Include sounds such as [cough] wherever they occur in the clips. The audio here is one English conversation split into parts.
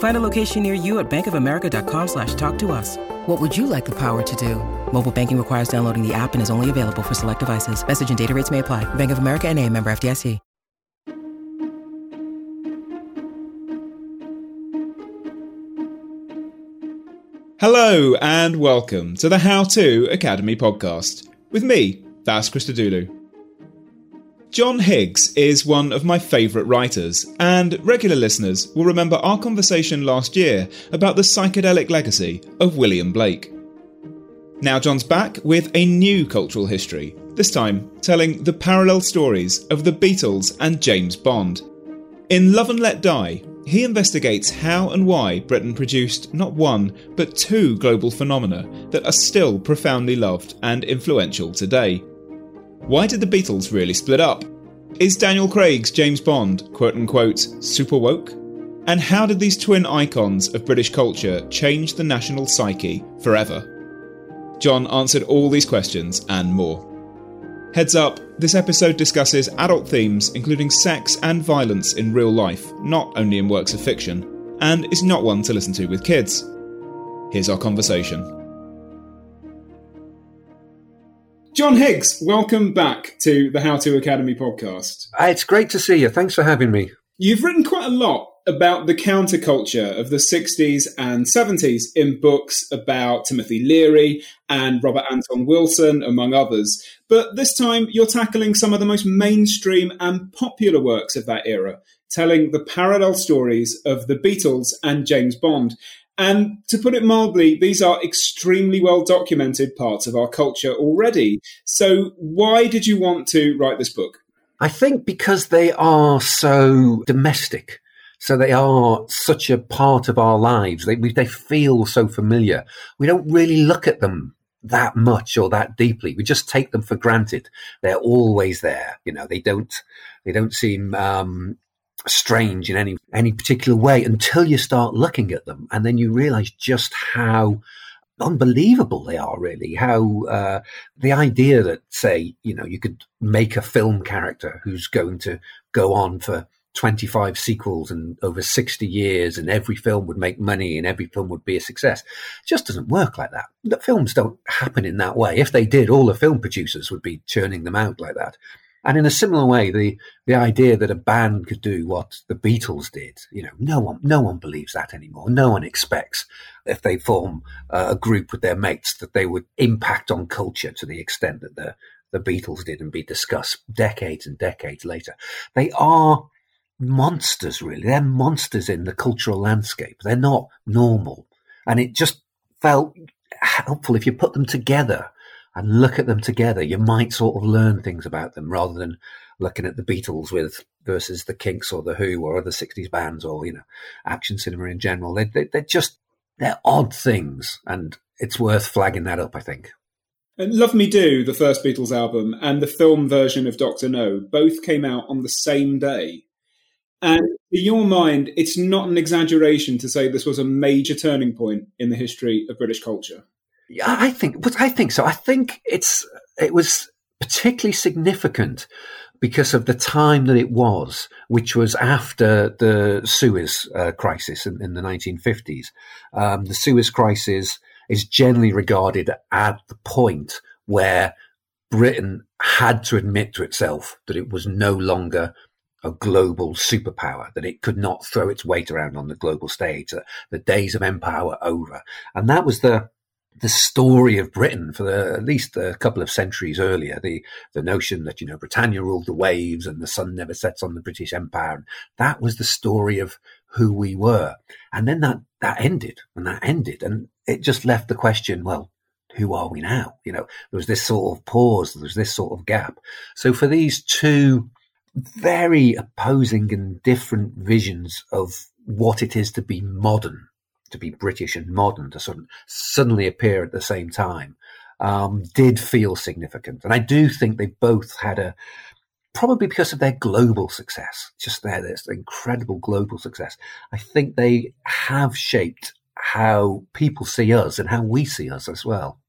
Find a location near you at bankofamerica.com slash talk to us. What would you like the power to do? Mobile banking requires downloading the app and is only available for select devices. Message and data rates may apply. Bank of America and a member FDIC. Hello and welcome to the How To Academy podcast with me, Vas Christodoulou. John Higgs is one of my favourite writers, and regular listeners will remember our conversation last year about the psychedelic legacy of William Blake. Now, John's back with a new cultural history, this time telling the parallel stories of the Beatles and James Bond. In Love and Let Die, he investigates how and why Britain produced not one, but two global phenomena that are still profoundly loved and influential today. Why did the Beatles really split up? Is Daniel Craig's James Bond, quote unquote, super woke? And how did these twin icons of British culture change the national psyche forever? John answered all these questions and more. Heads up, this episode discusses adult themes including sex and violence in real life, not only in works of fiction, and is not one to listen to with kids. Here's our conversation. John Higgs, welcome back to the How To Academy podcast. It's great to see you. Thanks for having me. You've written quite a lot about the counterculture of the 60s and 70s in books about Timothy Leary and Robert Anton Wilson, among others. But this time you're tackling some of the most mainstream and popular works of that era, telling the parallel stories of the Beatles and James Bond. And to put it mildly, these are extremely well documented parts of our culture already. So, why did you want to write this book? I think because they are so domestic. So they are such a part of our lives. They, they feel so familiar. We don't really look at them that much or that deeply. We just take them for granted. They're always there. You know, they don't, they don't seem, um, strange in any, any particular way until you start looking at them. And then you realize just how unbelievable they are really. How uh, the idea that say you know you could make a film character who's going to go on for 25 sequels and over 60 years and every film would make money and every film would be a success just doesn't work like that. The films don't happen in that way. If they did all the film producers would be churning them out like that and in a similar way, the the idea that a band could do what the Beatles did, you know, no one no one believes that anymore. No one expects if they form a group with their mates that they would impact on culture to the extent that the the Beatles did and be discussed decades and decades later. They are monsters, really. They're monsters in the cultural landscape. They're not normal, and it just felt helpful if you put them together and look at them together, you might sort of learn things about them rather than looking at the Beatles with versus the Kinks or the Who or other '60s bands or you know action cinema in general. They, they, they're just they're odd things, and it's worth flagging that up. I think. And Love Me Do, the first Beatles album, and the film version of Doctor No both came out on the same day. And in your mind, it's not an exaggeration to say this was a major turning point in the history of British culture. Yeah, I think, but I think so. I think it's it was particularly significant because of the time that it was, which was after the Suez uh, crisis in, in, the 1950s. Um, the Suez crisis is generally regarded at the point where Britain had to admit to itself that it was no longer a global superpower, that it could not throw its weight around on the global stage, that the days of empire were over. And that was the the story of Britain for the, at least a couple of centuries earlier. The the notion that you know Britannia ruled the waves and the sun never sets on the British Empire. And that was the story of who we were. And then that that ended, and that ended, and it just left the question: Well, who are we now? You know, there was this sort of pause, there was this sort of gap. So for these two very opposing and different visions of what it is to be modern to be British and modern to sort of suddenly appear at the same time um, did feel significant. And I do think they both had a, probably because of their global success, just their this incredible global success. I think they have shaped how people see us and how we see us as well.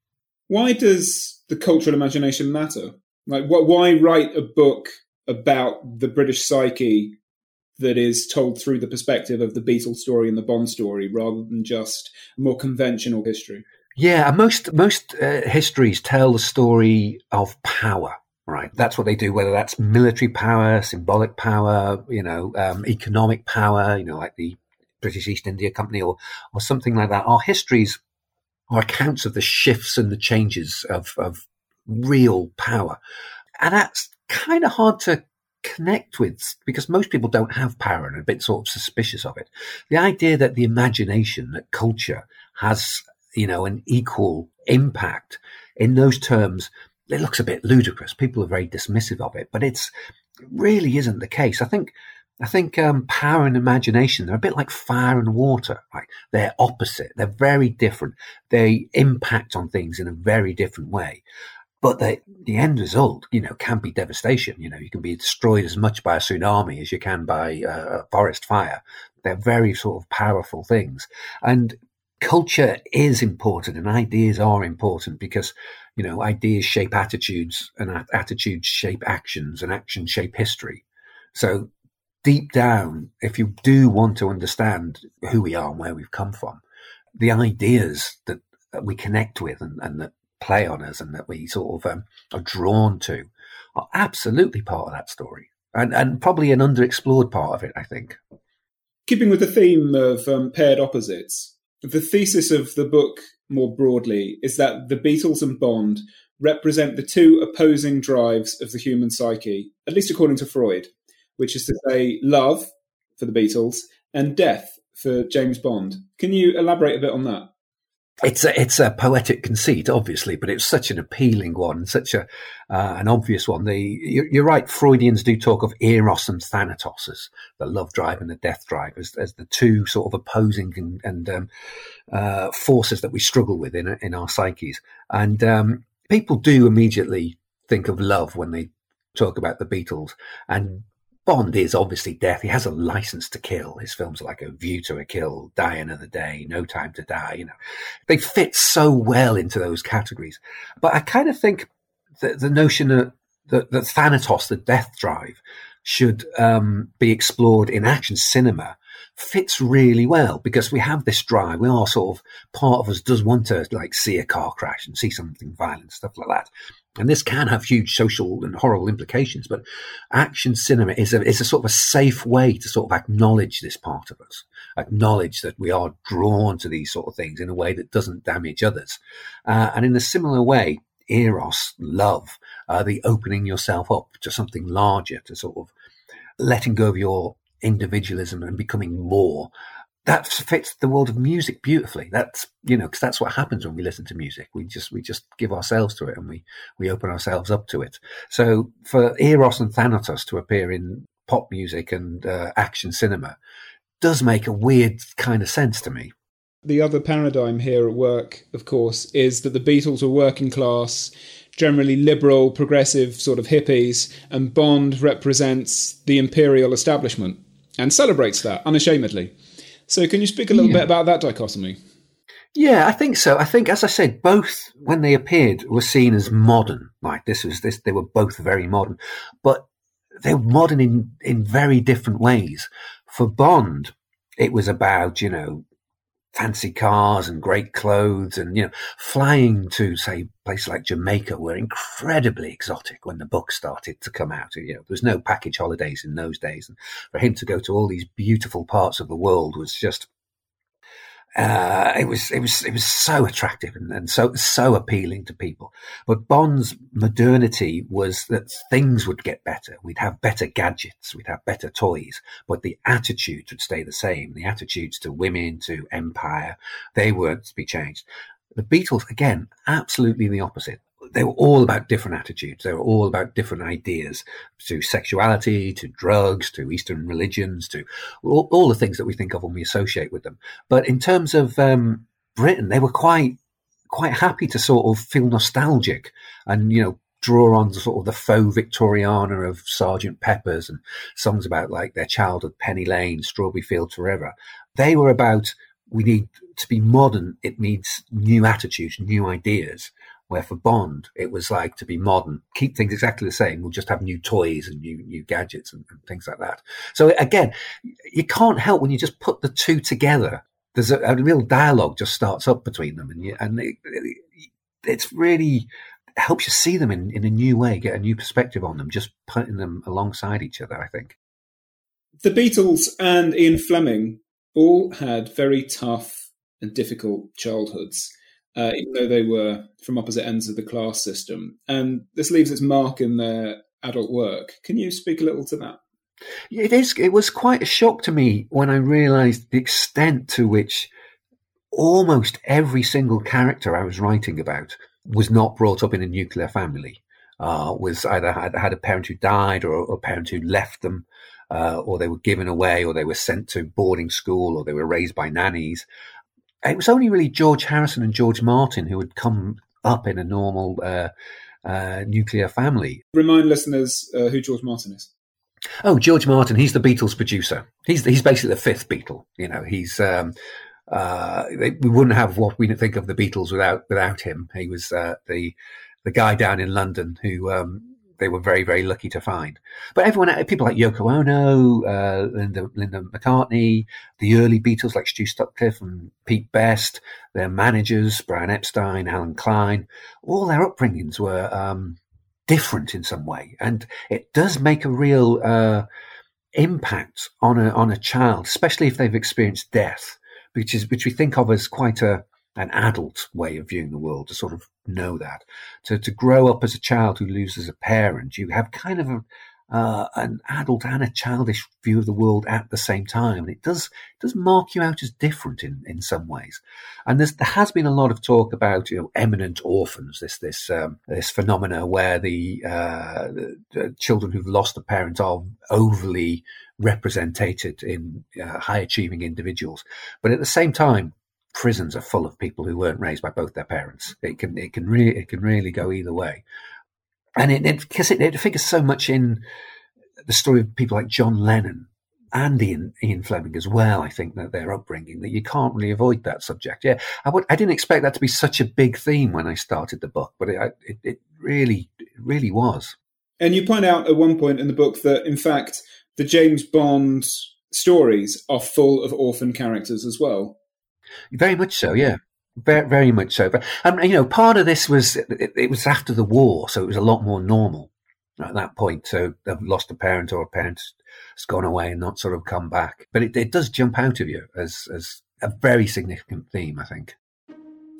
Why does the cultural imagination matter? Like, why write a book about the British psyche that is told through the perspective of the Beatles story and the Bond story rather than just more conventional history. Yeah, most most uh, histories tell the story of power. Right, that's what they do. Whether that's military power, symbolic power, you know, um, economic power, you know, like the British East India Company or or something like that. Our histories are accounts of the shifts and the changes of of real power, and that's kind of hard to connect with because most people don't have power and are a bit sort of suspicious of it. The idea that the imagination, that culture has, you know, an equal impact in those terms, it looks a bit ludicrous. People are very dismissive of it, but it's it really isn't the case. I think I think um, power and imagination they're a bit like fire and water. Like they're opposite. They're very different. They impact on things in a very different way. But the, the end result, you know, can be devastation. You know, you can be destroyed as much by a tsunami as you can by uh, a forest fire. They're very sort of powerful things. And culture is important and ideas are important because, you know, ideas shape attitudes and attitudes shape actions and actions shape history. So deep down, if you do want to understand who we are and where we've come from, the ideas that, that we connect with and, and that play on us and that we sort of um, are drawn to are absolutely part of that story and, and probably an underexplored part of it, I think. Keeping with the theme of um, paired opposites, the thesis of the book more broadly is that the Beatles and Bond represent the two opposing drives of the human psyche, at least according to Freud, which is to say love for the Beatles and death for James Bond. Can you elaborate a bit on that? It's a, it's a poetic conceit, obviously, but it's such an appealing one, such a uh, an obvious one. The you're, right. Freudians do talk of eros and thanatos as the love drive and the death drive as, as the two sort of opposing and, and um, uh, forces that we struggle with in in our psyches. And um, people do immediately think of love when they talk about the Beatles, and Bond is obviously death. He has a license to kill. His films are like A View to a Kill, Die Another Day, No Time to Die. You know, they fit so well into those categories. But I kind of think that the notion that, that, Thanatos, the death drive, should um, be explored in action cinema fits really well because we have this drive. We are sort of part of us does want to like see a car crash and see something violent, stuff like that. And this can have huge social and horrible implications, but action cinema is a, is a sort of a safe way to sort of acknowledge this part of us, acknowledge that we are drawn to these sort of things in a way that doesn't damage others. Uh, and in a similar way, eros, love, uh, the opening yourself up to something larger, to sort of letting go of your individualism and becoming more that fits the world of music beautifully. That's you know because that's what happens when we listen to music. We just we just give ourselves to it and we we open ourselves up to it. So for Eros and Thanatos to appear in pop music and uh, action cinema does make a weird kind of sense to me. The other paradigm here at work, of course, is that the Beatles were working class, generally liberal, progressive sort of hippies, and Bond represents the imperial establishment and celebrates that unashamedly. So, can you speak a little yeah. bit about that dichotomy? Yeah, I think so. I think, as I said, both when they appeared were seen as modern. Like this was this, they were both very modern, but they were modern in in very different ways. For Bond, it was about you know fancy cars and great clothes and you know flying to say places like Jamaica were incredibly exotic when the book started to come out. You know there was no package holidays in those days. And for him to go to all these beautiful parts of the world was just uh, it was it was it was so attractive and, and, so so appealing to people. But Bond's modernity was that things would get better. We'd have better gadgets, we'd have better toys, but the attitudes would stay the same. The attitudes to women, to empire, they weren't to be changed. The Beatles, again, absolutely the opposite they were all about different attitudes. They were all about different ideas to sexuality, to drugs, to Eastern religions, to all, all the things that we think of when we associate with them. But in terms of um, Britain, they were quite quite happy to sort of feel nostalgic and you know draw on sort of the faux Victoriana of Sergeant Pepper's and songs about like their childhood, Penny Lane, Strawberry Fields Forever. They were about we need to be modern. It needs new attitudes, new ideas. Where for Bond, it was like to be modern, keep things exactly the same. We'll just have new toys and new new gadgets and, and things like that. So again, you can't help when you just put the two together. There's a, a real dialogue just starts up between them, and you, and it, it, it's really helps you see them in, in a new way, get a new perspective on them, just putting them alongside each other. I think the Beatles and Ian Fleming all had very tough and difficult childhoods uh, even though they were from opposite ends of the class system. And this leaves its mark in their adult work. Can you speak a little to that? It is. It was quite a shock to me when I realised the extent to which almost every single character I was writing about was not brought up in a nuclear family. Uh, was either had, had a parent who died or a parent who left them, uh, or they were given away, or they were sent to boarding school, or they were raised by nannies it was only really George Harrison and George Martin who had come up in a normal uh, uh, nuclear family. Remind listeners uh, who George Martin is. Oh, George Martin. He's the Beatles producer. He's he's basically the fifth Beatle. You know, he's um, uh, they, we wouldn't have what we think of the Beatles without without him. He was uh, the the guy down in London who um, they were very, very lucky to find. But everyone, people like Yoko Ono, uh, Linda, Linda McCartney, the early Beatles like Stu Sutcliffe and Pete Best, their managers, Brian Epstein, Allen Klein, all their upbringings were um, different in some way. And it does make a real uh, impact on a, on a child, especially if they've experienced death, which is, which we think of as quite a, an adult way of viewing the world to sort of know that. To to grow up as a child who loses a parent, you have kind of a uh, an adult and a childish view of the world at the same time. And it does does mark you out as different in, in some ways. And there has been a lot of talk about you know eminent orphans, this this um, this phenomena where the, uh, the, children who've lost a parent are overly represented in uh, high achieving individuals. But at the same time, prisons are full of people who weren't raised by both their parents. It can it can really it can really go either way, and it because it, it, it, figures so much in the story of people like John Lennon and Ian, Ian Fleming as well. I think that their upbringing that you can't really avoid that subject. Yeah, I would I didn't expect that to be such a big theme when I started the book, but it it, it really it really was. And you point out at one point in the book that in fact the James Bond stories are full of orphan characters as well. Very much so, yeah. Very, very much so. But um, you know, part of this was it, it, was after the war, so it was a lot more normal at that point. So they've lost a parent or a parent has gone away and not sort of come back. But it, it does jump out of you as as a very significant theme, I think.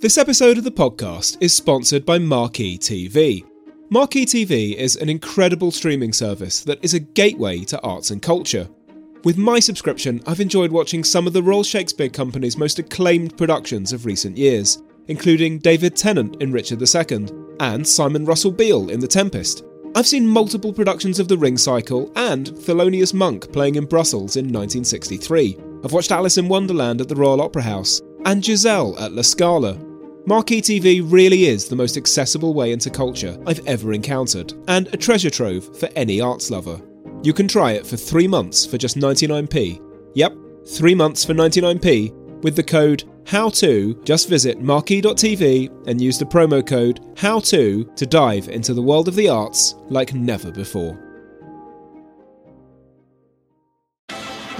This episode of the podcast is sponsored by Marquee TV. Marquee TV is an incredible streaming service that is a gateway to arts and culture. With my subscription, I've enjoyed watching some of the Royal Shakespeare Company's most acclaimed productions of recent years, including David Tennant in Richard II and Simon Russell Beale in The Tempest. I've seen multiple productions of The Ring Cycle and Thelonious Monk playing in Brussels in 1963. I've watched Alice in Wonderland at the Royal Opera House and Giselle at La Scala. Marquee TV really is the most accessible way into culture I've ever encountered, and a treasure trove for any arts lover. You can try it for three months for just 99p. Yep, three months for 99p with the code HOW2. Just visit marquee.tv and use the promo code HOW2 to dive into the world of the arts like never before.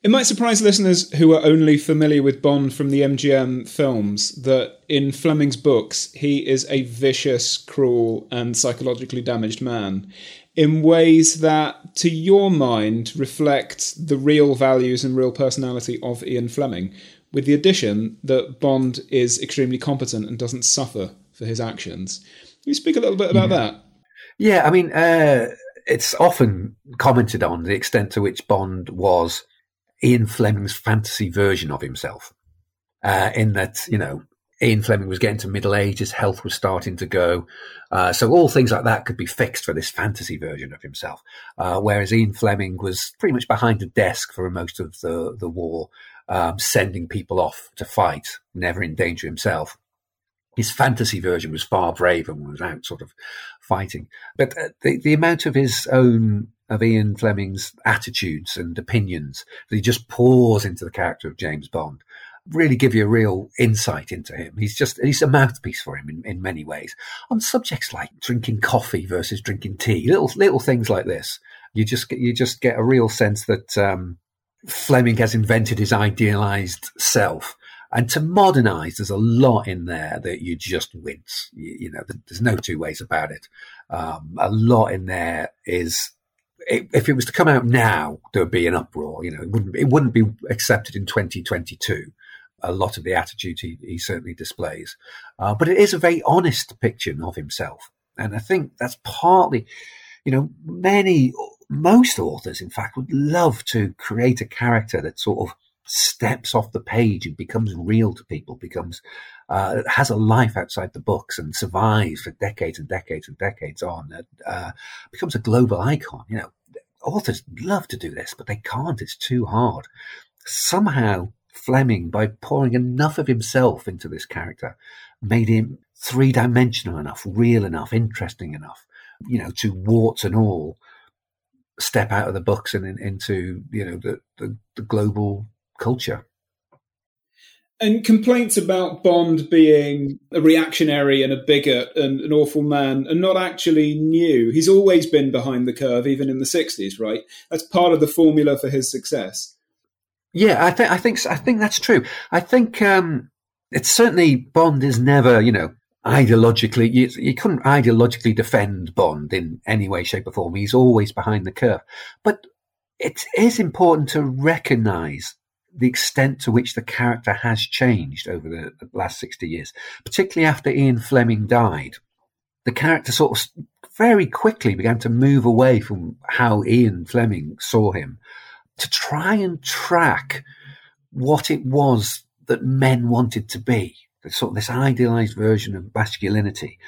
It might surprise listeners who are only familiar with Bond from the MGM films that in Fleming's books, he is a vicious, cruel, and psychologically damaged man in ways that, to your mind, reflect the real values and real personality of Ian Fleming, with the addition that Bond is extremely competent and doesn't suffer for his actions. Can you speak a little bit about yeah. that? Yeah, I mean, uh, it's often commented on the extent to which Bond was Ian Fleming's fantasy version of himself. Uh, in that, you know, Ian Fleming was getting to middle age, his health was starting to go. Uh, so all things like that could be fixed for this fantasy version of himself. Uh, whereas Ian Fleming was pretty much behind a desk for most of the, the war, um, sending people off to fight, never in danger himself. His fantasy version was far braver and was out sort of fighting. But uh, the, the amount of his own of Ian Fleming's attitudes and opinions that he just pours into the character of James Bond really give you a real insight into him. He's just he's a mouthpiece for him in, in many ways on subjects like drinking coffee versus drinking tea, little little things like this. You just get you just get a real sense that um, Fleming has invented his idealized self. And to modernize, there's a lot in there that you just wince. You, you know, there's no two ways about it. Um, a lot in there is if it was to come out now, there would be an uproar. You know, it wouldn't it wouldn't be accepted in 2022. A lot of the attitude he, he certainly displays, uh, but it is a very honest depiction of himself, and I think that's partly, you know, many most authors, in fact, would love to create a character that sort of steps off the page and becomes real to people, becomes uh, has a life outside the books and survives for decades and decades and decades on, uh, becomes a global icon. You know, authors love to do this, but they can't. It's too hard. Somehow, Fleming, by pouring enough of himself into this character, made him three dimensional enough, real enough, interesting enough, you know, to warts and all step out of the books and in, into, you know, the, the, the global culture. And complaints about Bond being a reactionary and a bigot and an awful man are not actually new. He's always been behind the curve, even in the 60s, right? That's part of the formula for his success. Yeah, I think I think I think that's true. I think um, it's certainly Bond is never, you know, ideologically. You, you couldn't ideologically defend Bond in any way, shape, or form. He's always behind the curve. But it is important to recognise the extent to which the character has changed over the, the last 60 years, particularly after Ian Fleming died. The character sort of very quickly began to move away from how Ian Fleming saw him to try and track what it was that men wanted to be, sort of this idealized version of masculinity.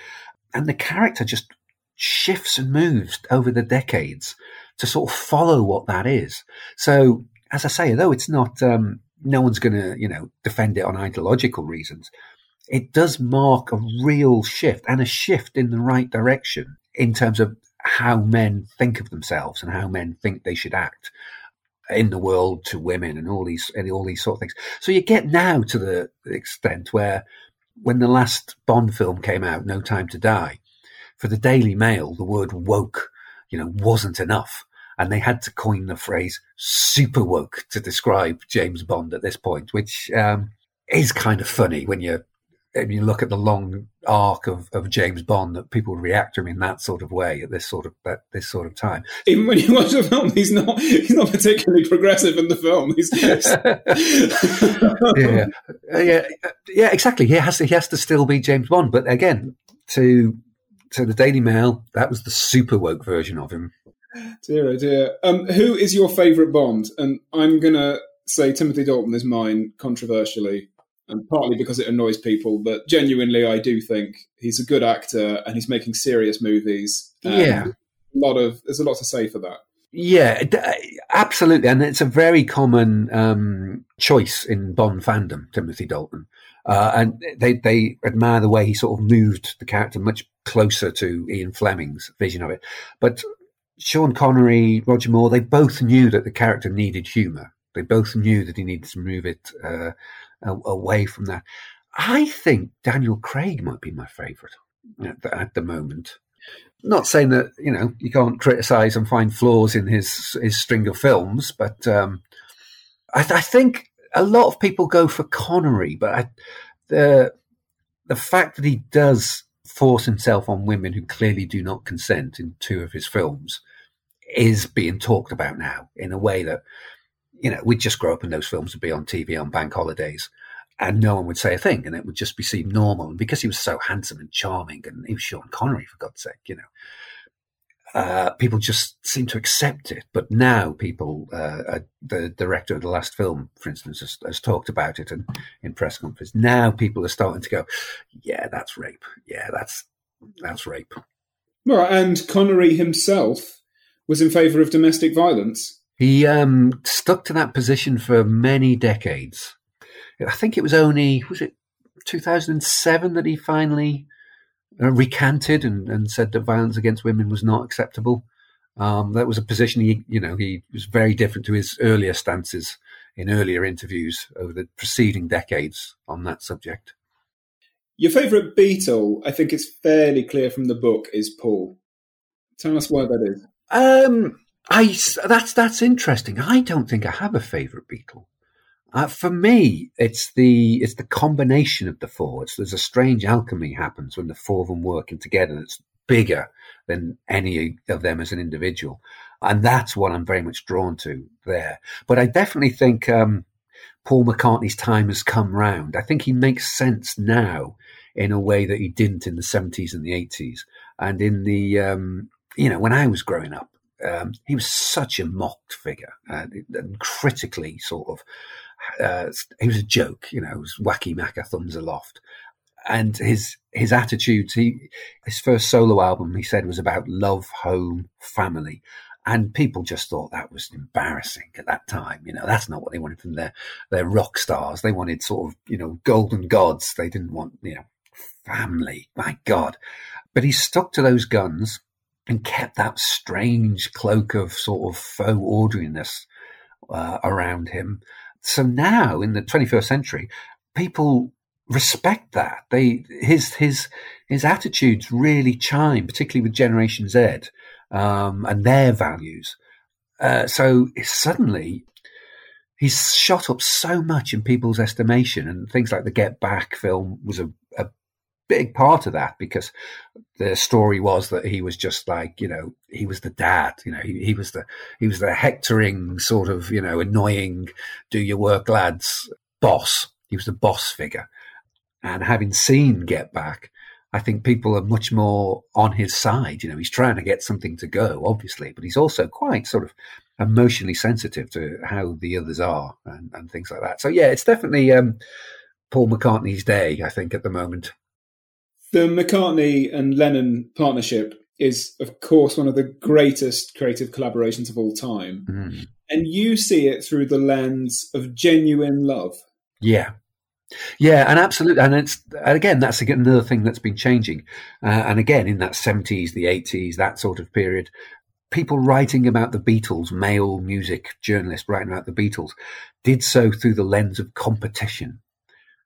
And the character just shifts and moves over the decades to sort of follow what that is. So as I say, though it's not, um, no one's going to, you know, defend it on ideological reasons. It does mark a real shift and a shift in the right direction in terms of how men think of themselves and how men think they should act in the world to women and all these and all these sort of things. So you get now to the extent where when the last Bond film came out, No Time to Die, for the Daily Mail, the word woke, you know, wasn't enough and they had to coin the phrase super woke to describe James Bond at this point, which um, is kind of funny when you when you look at the long arc of, of James Bond that people react to him in that sort of way at this sort of at this sort of time. Even when you watch the film, he's not he's not particularly progressive in the film. [laughs] Yeah, yeah, yeah, exactly. He has to, he has to still be James Bond, but again, to to the Daily Mail, that was the super woke version of him. Dear, oh dear. Um, who is your favourite Bond? And I'm going to say Timothy Dalton is mine, controversially, and partly because it annoys people, but genuinely, I do think he's a good actor and he's making serious movies. yeah, a lot of there's a lot to say for that. Yeah, absolutely, and it's a very common um, choice in Bond fandom. Timothy Dalton, uh, and they they admire the way he sort of moved the character much closer to Ian Fleming's vision of it. But Sean Connery, Roger Moore, they both knew that the character needed humour. They both knew that he needed to move it uh, away from that. I think Daniel Craig might be my favourite at the, at the moment. Not saying that you know you can't criticise and find flaws in his his string of films, but um, I, I, think a lot of people go for Connery. But I, the the fact that he does force himself on women who clearly do not consent in two of his films is being talked about now in a way that you know we'd just grow up and those films would be on TV on bank holidays and no one would say a thing, and it would just be seen normal. And because he was so handsome and charming, and he was Sean Connery for God's sake, you know, uh, people just seem to accept it. But now, people, uh, the director of the last film, for instance, has, has talked about it in, in press conference. Now, people are starting to go, "Yeah, that's rape. Yeah, that's that's rape." Well, and Connery himself was in favour of domestic violence. He um, stuck to that position for many decades. I think it was only was it 2007 that he finally uh, recanted and, and said that violence against women was not acceptable. Um, that was a position he, you know, he was very different to his earlier stances in earlier interviews over the preceding decades on that subject. Your favourite Beatle, I think it's fairly clear from the book, is Paul. Tell us why that is. Um, I that's that's interesting. I don't think I have a favourite Beatle. Uh, for me, it's the it's the combination of the four. It's, there's a strange alchemy happens when the four of them working together. That's bigger than any of them as an individual, and that's what I'm very much drawn to there. But I definitely think um, Paul McCartney's time has come round. I think he makes sense now in a way that he didn't in the 70s and the 80s, and in the um, you know when I was growing up. Um, he was such a mocked figure, uh, and critically sort of uh, he was a joke, you know, was wacky Macca thumbs aloft. And his his attitudes, he his first solo album, he said, was about love, home, family. And people just thought that was embarrassing at that time. You know, that's not what they wanted from their, their rock stars. They wanted sort of, you know, golden gods. They didn't want, you know, family. My God. But he stuck to those guns and kept that strange cloak of sort of faux ordinariness uh, around him. So now in the 21st century, people respect that. They his his his attitudes really chime, particularly with Generation Z um, and their values. Uh, so suddenly he's shot up so much in people's estimation, and things like the Get Back film was a big part of that because the story was that he was just like you know he was the dad you know he, he was the he was the hectoring sort of you know annoying do your work lads boss. He was the boss figure. And having seen get back i think people are much more on his side you know he's trying to get something to go obviously but he's also quite sort of emotionally sensitive to how the others are and, and things like that. So yeah it's definitely um, paul mccartney's day i think at the moment the McCartney and Lennon partnership is, of course, one of the greatest creative collaborations of all time. Mm. And you see it through the lens of genuine love. Yeah. Yeah, and absolutely, and it's and again that's again another thing that's been changing, uh, and again in that seventies, the eighties, that sort of period, people writing about the Beatles, male music journalists writing about the Beatles, did so through the lens of competition,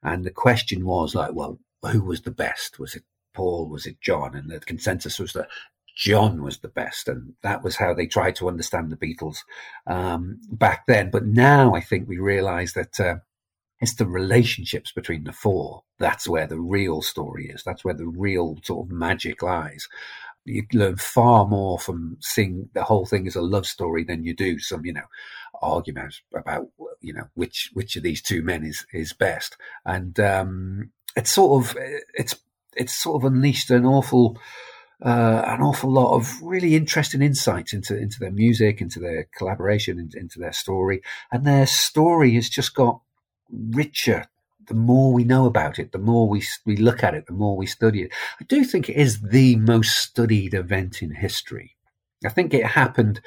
and the question was like, well, who was the best? Was it Paul? Was it John? And the consensus was that John was the best, and that was how they tried to understand the Beatles um, back then. But now I think we realise that uh, it's the relationships between the four that's where the real story is. That's where the real sort of magic lies. You learn far more from seeing the whole thing as a love story than you do some, you know, arguments about you know which which of these two men is is best. And um, it's sort of it's it's sort of unleashed an awful uh, an awful lot of really interesting insights into into their music, into their collaboration, into, into their story, and their story has just got richer. The more we know about it, the more we we look at it, the more we study it. I do think it is the most studied event in history. I think it happened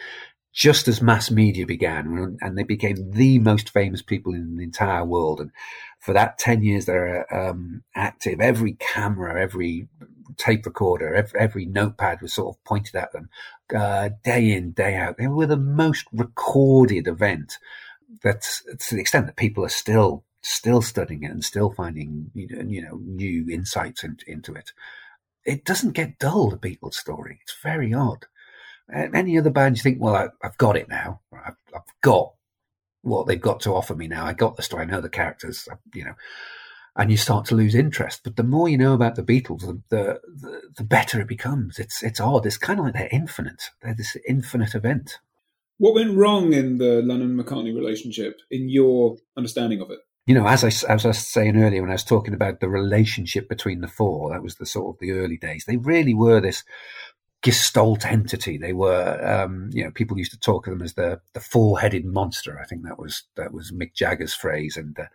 just as mass media began, and they became the most famous people in the entire world. And for that 10 years, they're um, active. Every camera, every tape recorder, every, every, notepad was sort of pointed at them uh, day in, day out. They were the most recorded event that's to the extent that people are still still studying it and still finding you know, you know new insights in, into it. It doesn't get dull. The Beatles story. It's very odd. Any other band you think, well, I, have got it now. I've, I've, got what they've got to offer me now. I got the story. I know the characters. You know, and you start to lose interest. But the more you know about the Beatles, the the, the better it becomes. It's it's odd. It's kind of like they're infinite. They're this infinite event. What went wrong in the Lennon McCartney relationship, in your understanding of it? You know, as I, as I was saying earlier, when I was talking about the relationship between the four, that was the sort of the early days. They really were this gestalt entity. They were, um, you know, people used to talk of them as the the four headed monster. I think that was that was Mick Jagger's phrase, and uh,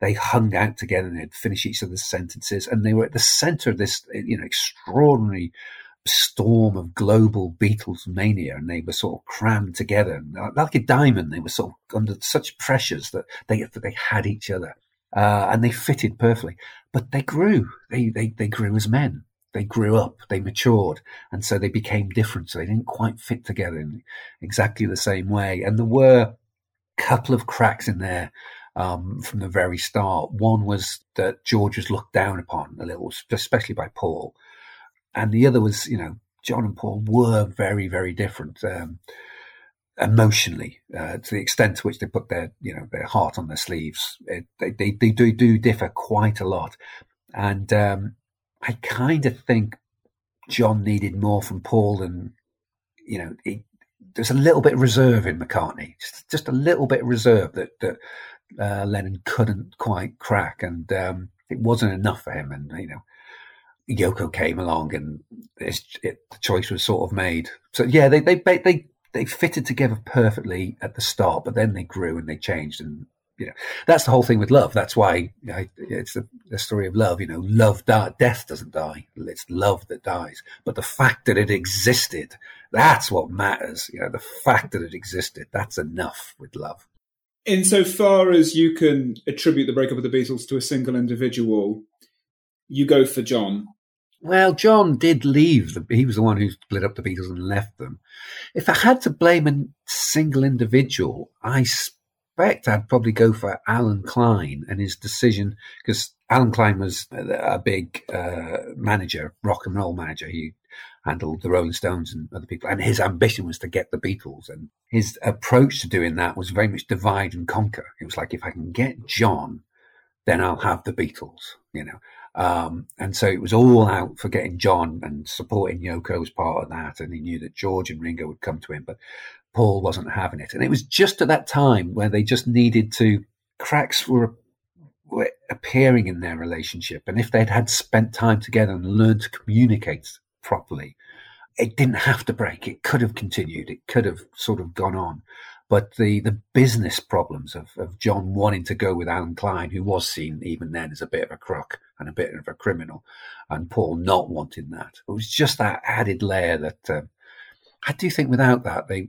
they hung out together and they'd finish each other's sentences, and they were at the centre of this, you know, extraordinary storm of global Beatles mania, and they were sort of crammed together like a diamond. They were sort of under such pressures that they they had each other, uh, and they fitted perfectly. But they grew. They they they grew as men. They grew up. They matured, and so they became different. So they didn't quite fit together in exactly the same way. And there were a couple of cracks in there. Um, from the very start. One was that George was looked down upon a little, especially by Paul and the other was, you know, John and Paul were very, very different um, emotionally uh, to the extent to which they put their, you know, their heart on their sleeves. It, they, they, they do do differ quite a lot, and um, I kind of think John needed more from Paul than, you know, he, there's a little bit of reserve in McCartney, just, just a little bit of reserve that that uh, Lennon couldn't quite crack, and um, it wasn't enough for him. And you know, Yoko came along and it, the choice was sort of made. So yeah, they, they, they, they fitted together perfectly at the start, but then they grew and they changed. And, you know, that's the whole thing with love. That's why know, it's the, the, story of love. You know, love, death doesn't die. It's love that dies. But the fact that it existed, that's what matters. You know, the fact that it existed, that's enough with love. Insofar as you can attribute the breakup of the Beatles to a single individual, you go for John. Well, John did leave. The, he was the one who split up the Beatles and left them. If I had to blame a single individual, I suspect I'd probably go for Allen Klein and his decision because Allen Klein was a big uh, manager, rock and roll manager. He handled the Rolling Stones and other people, and his ambition was to get the Beatles. And his approach to doing that was very much divide and conquer. It was like if I can get John, then I'll have the Beatles. You know, um, and so it was all out for getting John and supporting Yoko as part of that. And he knew that George and Ringo would come to him, but Paul wasn't having it. And it was just at that time where they just needed to, cracks were, were appearing in their relationship. And if they'd had spent time together and learned to communicate properly, it didn't have to break. It could have continued. It could have sort of gone on. But the, the business problems of, of John wanting to go with Allen Klein, who was seen even then as a bit of a crook and a bit of a criminal, and Paul not wanting that, it was just that added layer that um, I do think without that, they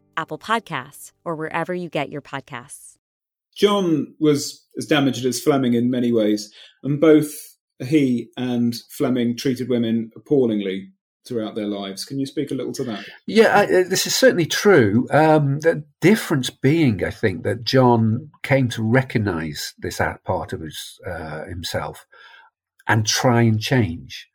Apple Podcasts, or wherever you get your podcasts. John was as damaged as Fleming in many ways, and both he and Fleming treated women appallingly throughout their lives. Can you speak a little to that? Yeah, I, uh, this is certainly true. Um, the difference being, I think, that John came to recognise this part of his, uh, himself and try and change.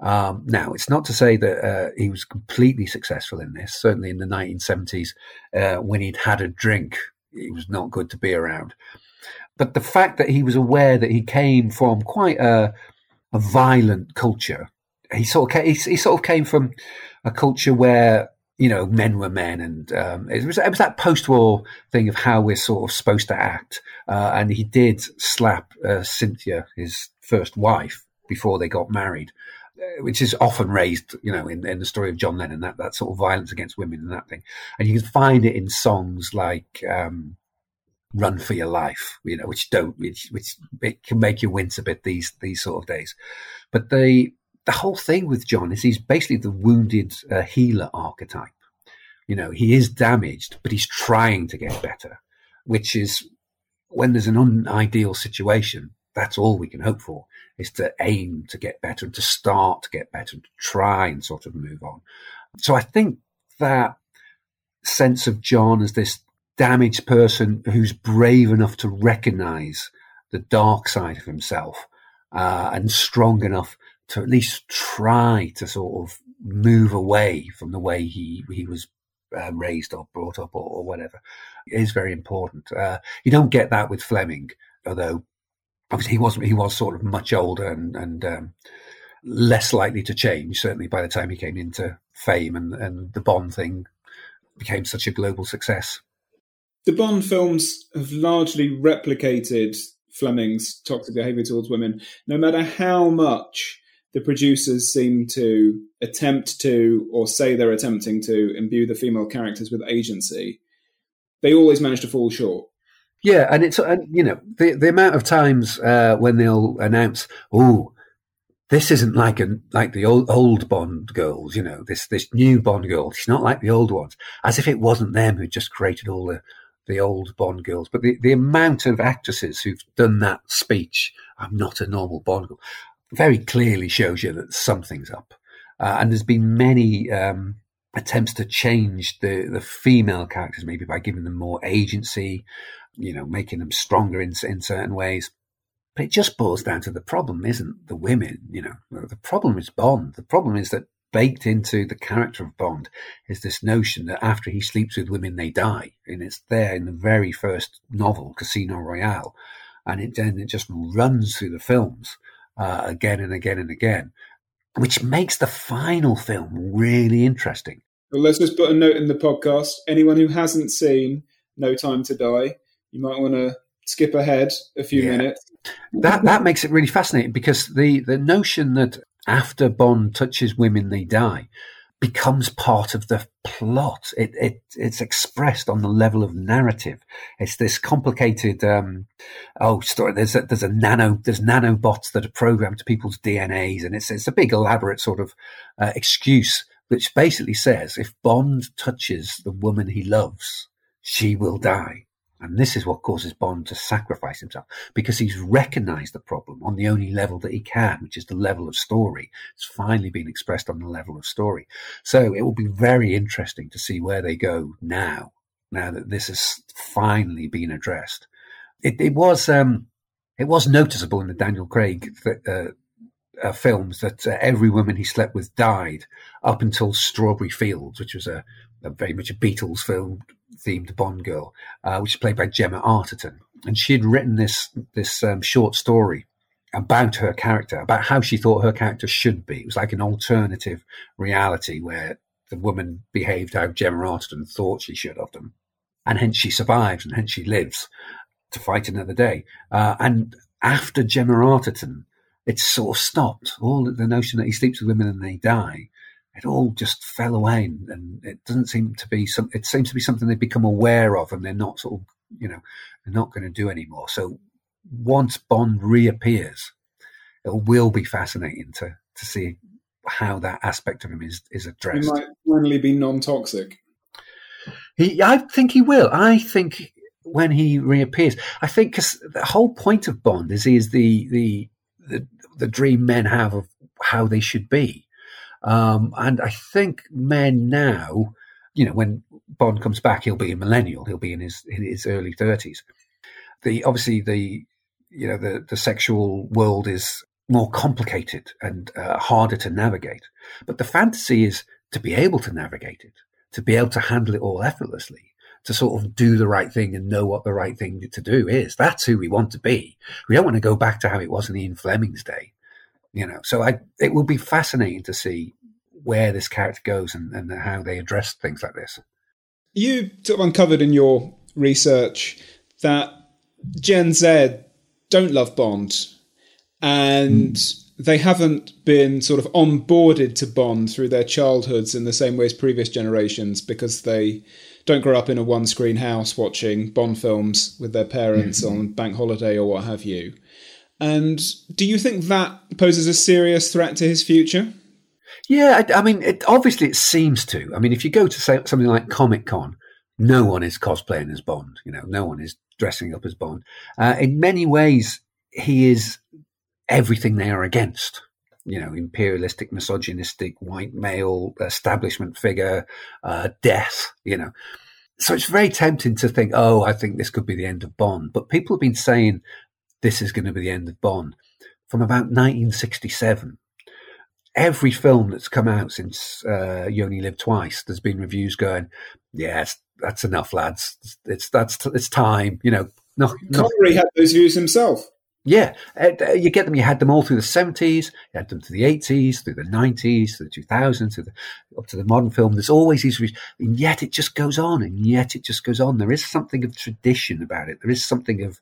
Um, now, it's not to say that uh, he was completely successful in this. Certainly in the 1970s, uh, when he'd had a drink, he was not good to be around. But the fact that he was aware that he came from quite a, a violent culture he sort of came, he, he, sort of came from a culture where you know men were men, and um, it was it was that post-war thing of how we're sort of supposed to act. Uh, and he did slap uh, Cynthia, his first wife, before they got married, which is often raised, you know, in, in the story of John Lennon, that that sort of violence against women and that thing. And you can find it in songs like. Um, run for your life, you know, which don't, which, which can make you wince a bit these, these sort of days. But the, the whole thing with John is he's basically the wounded uh, healer archetype. You know, he is damaged, but he's trying to get better, which is when there's an unideal situation, that's all we can hope for is to aim to get better and to start to get better and to try and sort of move on. So I think that sense of John as this damaged person who's brave enough to recognize the dark side of himself uh, and strong enough to at least try to sort of move away from the way he he was uh, raised or brought up or, or, whatever is very important. Uh, you don't get that with Fleming, although obviously he was he was sort of much older and and um, less likely to change. Certainly by the time he came into fame and and the Bond thing became such a global success the Bond films have largely replicated Fleming's toxic behavior towards women, no matter how much the producers seem to attempt to, or say they're attempting to, imbue the female characters with agency. They always manage to fall short. Yeah, and it's and you know the the amount of times uh, when they'll announce, "Oh, this isn't like a like the old old Bond girls," you know, this this new Bond girl. She's not like the old ones, as if it wasn't them who just created all the the old Bond girls, but the, the amount of actresses who've done that speech, I'm not a normal Bond girl, very clearly shows you that something's up. Uh, and there's been many um, attempts to change the, the female characters, maybe by giving them more agency, you know, making them stronger in, in certain ways. But it just boils down to the problem isn't the women, you know. The problem is Bond. The problem is that baked into the character of Bond is this notion that after he sleeps with women, they die. And it's there in the very first novel, Casino Royale. And it then it just runs through the films uh, again and again and again, which makes the final film really interesting. Well, let's just put a note in the podcast. Anyone who hasn't seen No Time to Die, you might want to skip ahead a few yeah. minutes. That that makes it really fascinating because the the notion that after Bond touches women, they die becomes part of the plot. It, it it's expressed on the level of narrative. It's this complicated um, oh story. There's a, there's a nano there's nanobots that are programmed to people's DNAs, and it's it's a big elaborate sort of uh, excuse which basically says if Bond touches the woman he loves, she will die. And this is what causes Bond to sacrifice himself because he's recognized the problem on the only level that he can, which is the level of story. It's finally been expressed on the level of story. So it will be very interesting to see where they go now, now that this has finally been addressed. It, it was, um, it was noticeable in the Daniel Craig uh, uh, films that uh, every woman he slept with died up until Strawberry Fields, which was a, a very much a Beatles film themed Bond girl, uh, which is played by Gemma Arterton, and she had written this this um, short story about her character, about how she thought her character should be. It was like an alternative reality where the woman behaved how Gemma Arterton thought she should have done, and hence she survives, and hence she lives to fight another day. Uh, and after Gemma Arterton, it's sort of stopped. All the notion that he sleeps with women and they die it all just fell away, and, and, it doesn't seem to be some. It seems to be something they've become aware of, and they're not sort of, you know, they're not going to do anymore. So once Bond reappears, it will be fascinating to to see how that aspect of him is is addressed. He might finally be non-toxic. He, I think he will. I think when he reappears, I think because the whole point of Bond is he is the the the, the dream men have of how they should be um, and I think men now, you know, when Bond comes back, he'll be a millennial. He'll be in his in his early thirties. The obviously the you know the the sexual world is more complicated and uh, harder to navigate. But the fantasy is to be able to navigate it, to be able to handle it all effortlessly, to sort of do the right thing and know what the right thing to do is. That's who we want to be. We don't want to go back to how it was in Ian Fleming's day you know, so I it will be fascinating to see where this character goes and, and how they address things like this. You sort of uncovered in your research that Gen Z don't love Bond and mm. they haven't been sort of onboarded to Bond through their childhoods in the same way as previous generations because they don't grow up in a one screen house watching Bond films with their parents mm-hmm. on bank holiday or what have you. And do you think that poses a serious threat to his future? Yeah, I, I mean, it, obviously it seems to. I mean, if you go to say, something like Comic Con, no one is cosplaying as Bond. You know, no one is dressing up as Bond. Uh, in many ways, he is everything they are against. You know, imperialistic, misogynistic, white male establishment figure, uh, death. You know, so it's very tempting to think, oh, I think this could be the end of Bond. But people have been saying this is going to be the end of Bond from about 1967 every film that's come out since uh, You Only Live Twice, there's been reviews going, yes, that's enough, lads. It's that's it's time. You know, no, Connery had those views himself. Yeah, uh, you get them. You had them all through the seventies. You had them to the eighties, through the nineties, through the two thousands, the, up to the modern film. There's always these, and yet it just goes on, and yet it just goes on. There is something of tradition about it. There is something of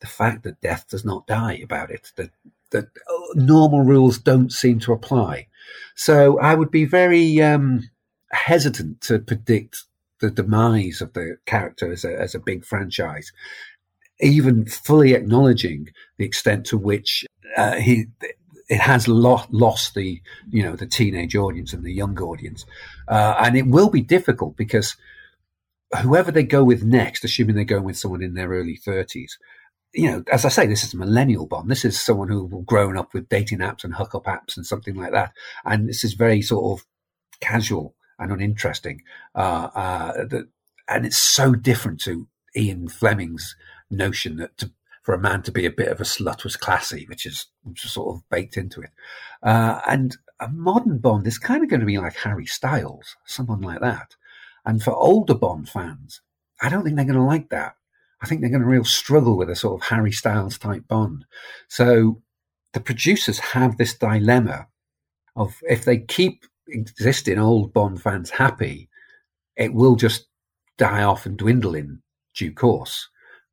the fact that death does not die about it. That that uh, normal rules don't seem to apply. So I would be very um, hesitant to predict the demise of the character as a, as a big franchise, even fully acknowledging the extent to which uh, he it has lo- lost the you know the teenage audience and the young audience, uh, and it will be difficult because whoever they go with next, assuming they're going with someone in their early thirties, you know, as I say, this is a millennial Bond. This is someone who grown up with dating apps and hookup apps and something like that. And this is very sort of casual and uninteresting. Uh, uh, and it's so different to Ian Fleming's notion that to, for a man to be a bit of a slut was classy, which is sort of baked into it. Uh, and a modern Bond is kind of going to be like Harry Styles, someone like that. And for older Bond fans, I don't think they're going to like that I think they're going to real struggle with a sort of Harry Styles type Bond. So the producers have this dilemma of if they keep existing old Bond fans happy, it will just die off and dwindle in due course.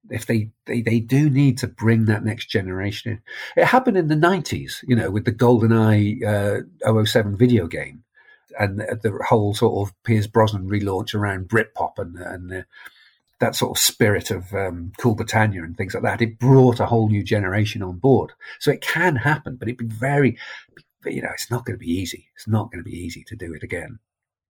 If they, they, they do need to bring that next generation in. It happened in the 90s, you know, with the GoldenEye uh, 007 video game and the, the, whole sort of Pierce Brosnan relaunch around Britpop and, and the, that sort of spirit of um, Cool Britannia and things like that. It brought a whole new generation on board. So it can happen, but it'd be very, you know, it's not going to be easy. It's not going to be easy to do it again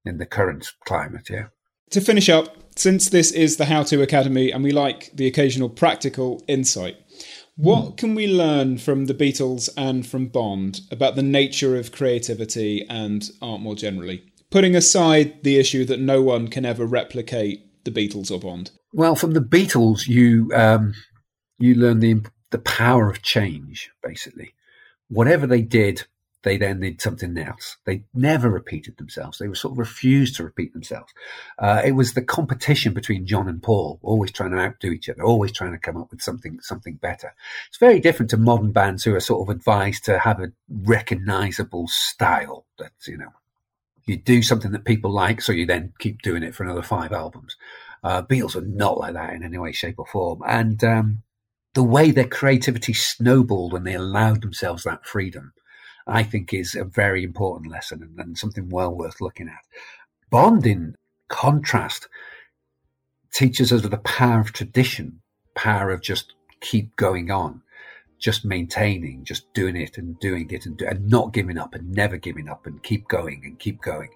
in the current climate. Yeah. To finish up, since this is the How To Academy and we like the occasional practical insight, what mm. can we learn from the Beatles and from Bond about the nature of creativity and art more generally? Putting aside the issue that no one can ever replicate the Beatles or Bond? Well, from the Beatles, you um, you learn the the power of change. Basically, whatever they did, they then did something else. They never repeated themselves. They were sort of refused to repeat themselves. Uh, it was the competition between John and Paul, always trying to outdo each other, always trying to come up with something something better. It's very different to modern bands who are sort of advised to have a recognizable style that's you know you do something that people like, so you then keep doing it for another five albums. Uh, Beatles are not like that in any way, shape, or form. And um, the way their creativity snowballed when they allowed themselves that freedom, I think is a very important lesson and, and something well worth looking at. Bond, in contrast, teaches us the power of tradition, power of just keep going on just maintaining, just doing it and doing it and, do, and not giving up and never giving up and keep going and keep going.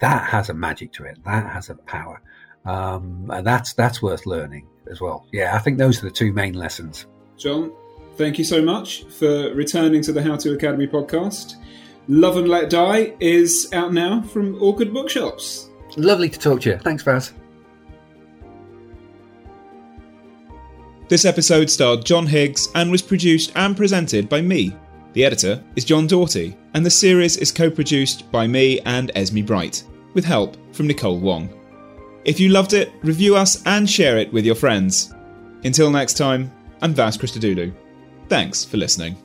That has a magic to it. That has a power. Um, and that's, that's worth learning as well. Yeah, I think those are the two main lessons. John, thank you so much for returning to the How to Academy podcast. Love and Let Die is out now from all good bookshops. Lovely to talk to you. Thanks, Vas. This episode starred John Higgs and was produced and presented by me. The editor is John Doughty, and the series is co produced by me and Esme Bright, with help from Nicole Wong. If you loved it, review us and share it with your friends. Until next time, I'm Vas Christodoulou. Thanks for listening.